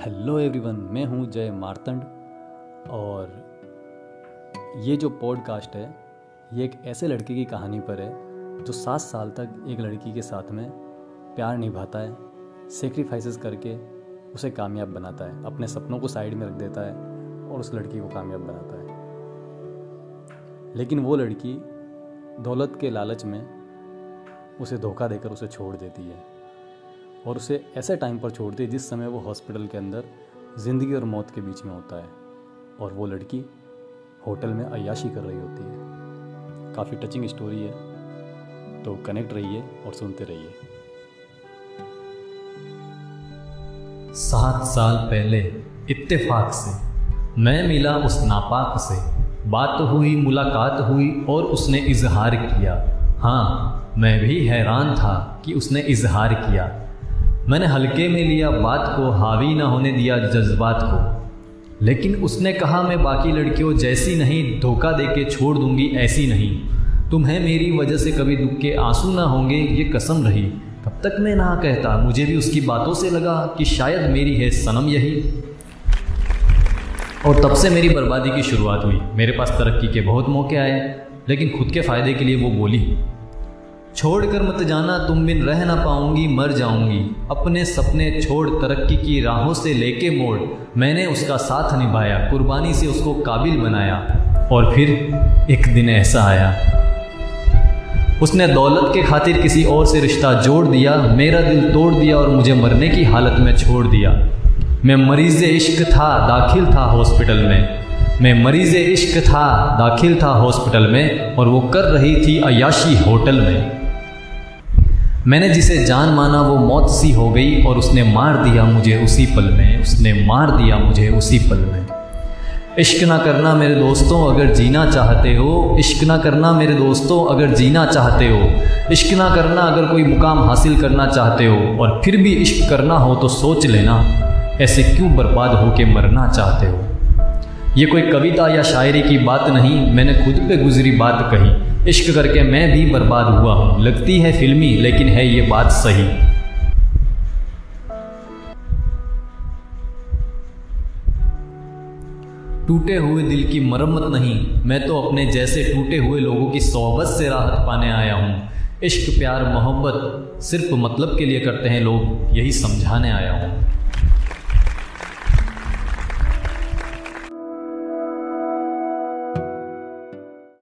Hello everyone मैं हूँ जय मार्तंड। और ये जो पॉडकास्ट है, ये एक ऐसे लड़के की कहानी पर है, जो सात साल तक एक लड़की के साथ में प्यार निभाता है सेक्रीफाइसेस करके उसे कामयाब बनाता है, अपने सपनों को साइड में रख देता है और उस लड़की को कामयाब बनाता है। लेकिन वो लड़की दौलत के लालच में उसे धोखा देकर उसे छोड़ देती है। और उसे ऐसे टाइम पर छोड़ती है जिस समय वो हॉस्पिटल के अंदर ज़िंदगी और मौत के बीच में होता है। और वो लड़की होटल में अयाशी कर रही होती है। काफ़ी टचिंग स्टोरी है। तो कनेक्ट रहिए और सुनते रहिए। सात साल पहले इत्तेफाक से मैं मिला उस नापाक से। बात हुई, मुलाकात हुई और उसने इजहार किया। हाँ मैं भी हैरान था कि उसने इजहार किया। मैंने हल्के में लिया बात को, हावी ना होने दिया जज्बात को। लेकिन उसने कहा, मैं बाकी लड़कियों जैसी नहीं, धोखा दे के छोड़ दूँगी ऐसी नहीं। तुम्हें मेरी वजह से कभी दुख के आँसू ना होंगे, ये कसम रही। कब तक मैं ना कहता, मुझे भी उसकी बातों से लगा कि शायद मेरी है सनम यही। और तब से मेरी बर्बादी की शुरुआत हुई। मेरे पास तरक्की के बहुत मौके आए, लेकिन खुद के फ़ायदे के लिए वो बोली। छोड़कर मत जाना, तुम बिन रह ना पाऊँगी, मर जाऊँगी। अपने सपने छोड़, तरक्की की राहों से लेके मोड़। मैंने उसका साथ निभाया, कुर्बानी से उसको काबिल बनाया। और फिर एक दिन ऐसा आया। उसने दौलत के खातिर किसी और से रिश्ता जोड़ दिया, मेरा दिल तोड़ दिया और मुझे मरने की हालत में छोड़ दिया। मैं मरीज़ इश्क था, दाखिल था हॉस्पिटल में। मैं मरीज़ इश्क था, दाखिल था हॉस्पिटल में और वो कर रही थी अयाशी होटल में। मैंने जिसे जान माना वो मौत सी हो गई और उसने मार दिया मुझे उसी पल में, उसने मार दिया मुझे उसी पल में। इश्क ना करना मेरे दोस्तों अगर जीना चाहते हो, इश्क ना करना मेरे दोस्तों अगर जीना चाहते हो। इश्क ना करना अगर कोई मुकाम हासिल करना चाहते हो और फिर भी इश्क करना हो तो सोच लेना, ऐसे क्यों बर्बाद हो के मरना चाहते हो? ये कोई कविता या शायरी की बात नहीं, मैंने खुद पे गुजरी बात कही। इश्क करके मैं भी बर्बाद हुआ हूँ। लगती है फिल्मी, लेकिन है ये बात सही। टूटे हुए दिल की मरम्मत नहीं, मैं तो अपने जैसे टूटे हुए लोगों की सोहबत से राहत पाने आया हूँ। इश्क, प्यार, मोहब्बत सिर्फ़ मतलब के लिए करते हैं लोग, यही समझाने आया हूँ।